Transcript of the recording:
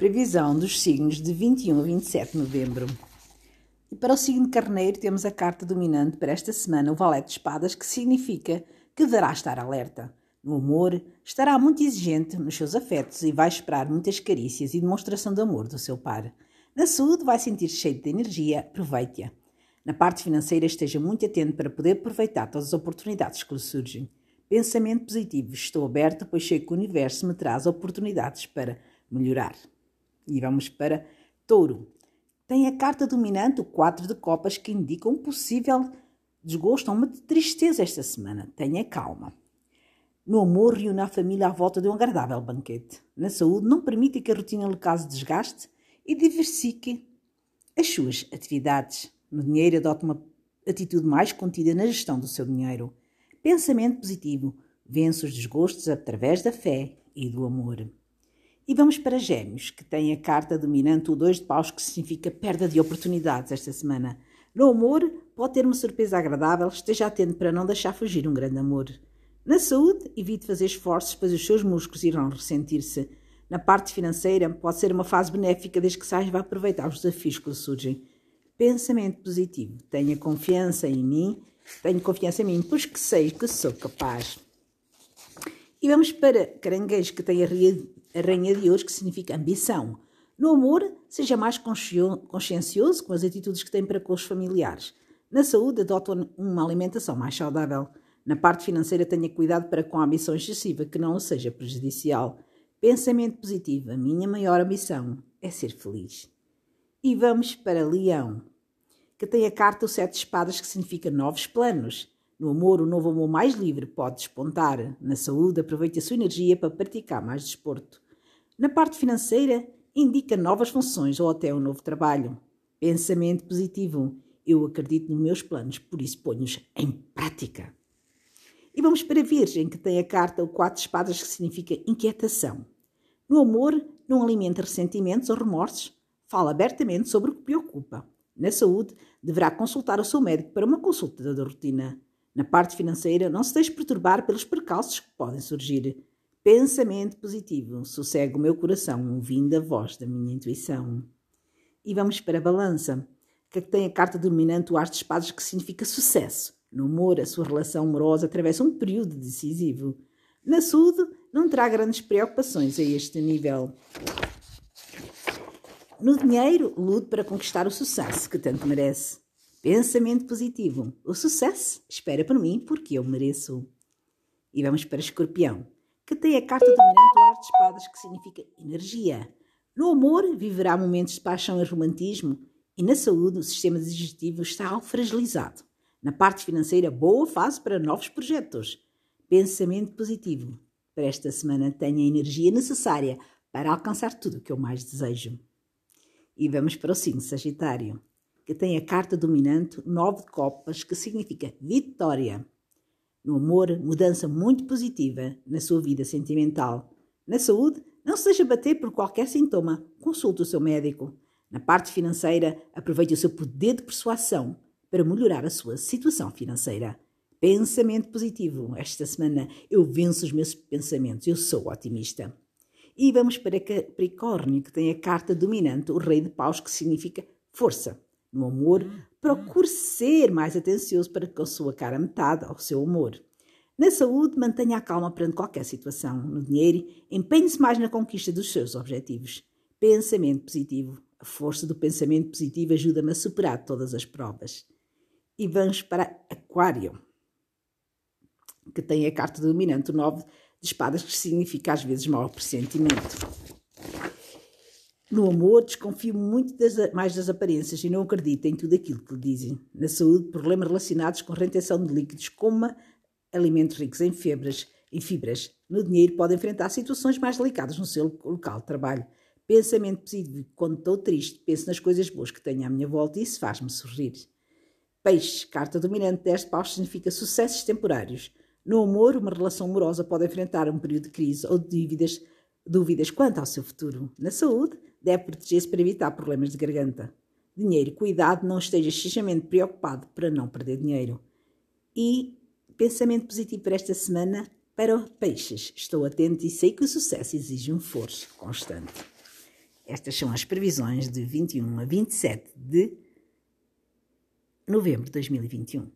Previsão dos signos de 21 a 27 de novembro. E para o signo de Carneiro temos a carta dominante para esta semana, o Valete de Espadas, que significa que deverá estar alerta. No amor, estará muito exigente nos seus afetos e vai esperar muitas carícias e demonstração de amor do seu par. Na saúde, vai sentir-se cheio de energia, aproveite-a. Na parte financeira, esteja muito atento para poder aproveitar todas as oportunidades que lhe surgem. Pensamento positivo. Estou aberto, pois sei que o universo me traz oportunidades para melhorar. E vamos para Touro. Tem a carta dominante, o 4 de copas, que indica um possível desgosto ou uma tristeza esta semana. Tenha calma. No amor, reúne a família à volta de um agradável banquete. Na saúde, não permita que a rotina lhe cause desgaste e diversifique as suas atividades. No dinheiro, adote uma atitude mais contida na gestão do seu dinheiro. Pensamento positivo. Vence os desgostos através da fé e do amor. E vamos para Gêmeos, que tem a carta dominante o 2 de paus, que significa perda de oportunidades esta semana. No amor, pode ter uma surpresa agradável, esteja atento para não deixar fugir um grande amor. Na saúde, evite fazer esforços, pois os seus músculos irão ressentir-se. Na parte financeira, pode ser uma fase benéfica desde que saiba aproveitar os desafios que lhe surgem. Pensamento positivo. Tenha confiança em mim, tenho confiança em mim, pois que sei que sou capaz. E vamos para Caranguejo, que tem a rainha de hoje, que significa ambição. No amor, seja mais consciencioso com as atitudes que tem para com os familiares. Na saúde, adota uma alimentação mais saudável. Na parte financeira, tenha cuidado para com a ambição excessiva, que não seja prejudicial. Pensamento positivo. A minha maior ambição é ser feliz. E vamos para Leão, que tem a carta o Sete Espadas, que significa novos planos. No amor, o novo amor mais livre pode despontar. Na saúde, aproveite a sua energia para praticar mais desporto. Na parte financeira, indica novas funções ou até um novo trabalho. Pensamento positivo. Eu acredito nos meus planos, por isso ponho-os em prática. E vamos para a Virgem, que tem a carta o Quatro de Espadas, que significa inquietação. No amor, não alimenta ressentimentos ou remorsos. Fala abertamente sobre o que preocupa. Na saúde, deverá consultar o seu médico para uma consulta da rotina. Na parte financeira, não se deixe perturbar pelos percalços que podem surgir. Pensamento positivo, sossego o meu coração, ouvindo a voz da minha intuição. E vamos para a balança, que tem a carta dominante o ar de espadas, que significa sucesso. No amor, a sua relação amorosa atravessa um período decisivo. Na saúde, não terá grandes preocupações a este nível. No dinheiro, lute para conquistar o sucesso que tanto merece. Pensamento positivo. O sucesso espera por mim porque eu mereço. E vamos para Escorpião, que tem a carta dominante do ar de espadas, que significa energia. No amor, viverá momentos de paixão e romantismo, e na saúde, o sistema digestivo está fragilizado. Na parte financeira, boa fase para novos projetos. Pensamento positivo. Para esta semana, tenha a energia necessária para alcançar tudo o que eu mais desejo. E vamos para o signo Sagitário que tem a carta dominante nove de copas, que significa vitória. No amor, mudança muito positiva na sua vida sentimental. Na saúde, não se deixe bater por qualquer sintoma, consulte o seu médico. Na parte financeira, aproveite o seu poder de persuasão para melhorar a sua situação financeira. Pensamento positivo. Esta semana eu venço os meus pensamentos, eu sou otimista. E vamos para Capricórnio, que tem a carta dominante, o Rei de Paus, que significa força. No amor, procure ser mais atencioso para com a sua cara metade ao seu amor. Na saúde, mantenha a calma perante qualquer situação. No dinheiro, empenhe-se mais na conquista dos seus objetivos. Pensamento positivo. A força do pensamento positivo ajuda-me a superar todas as provas. E vamos para Aquário, que tem a carta dominante, o 9 de espadas, que significa às vezes mau pressentimento. No amor, desconfio muito das, mais das aparências e não acredito em tudo aquilo que lhe dizem. Na saúde, problemas relacionados com retenção de líquidos, como alimentos ricos em fibras, fibras. No dinheiro, pode enfrentar situações mais delicadas no seu local de trabalho. Pensamento positivo. Quando estou triste, penso nas coisas boas que tenho à minha volta e isso faz-me sorrir. Peixe, carta dominante deste paus, significa sucessos temporários. No amor, uma relação amorosa pode enfrentar um período de crise ou de dívidas, dúvidas quanto ao seu futuro. Na saúde, deve proteger-se para evitar problemas de garganta. Dinheiro, cuidado, não esteja excessivamente preocupado para não perder dinheiro. E pensamento positivo para esta semana para peixes. Estou atento e sei que o sucesso exige um esforço constante. Estas são as previsões de 21 a 27 de novembro de 2021.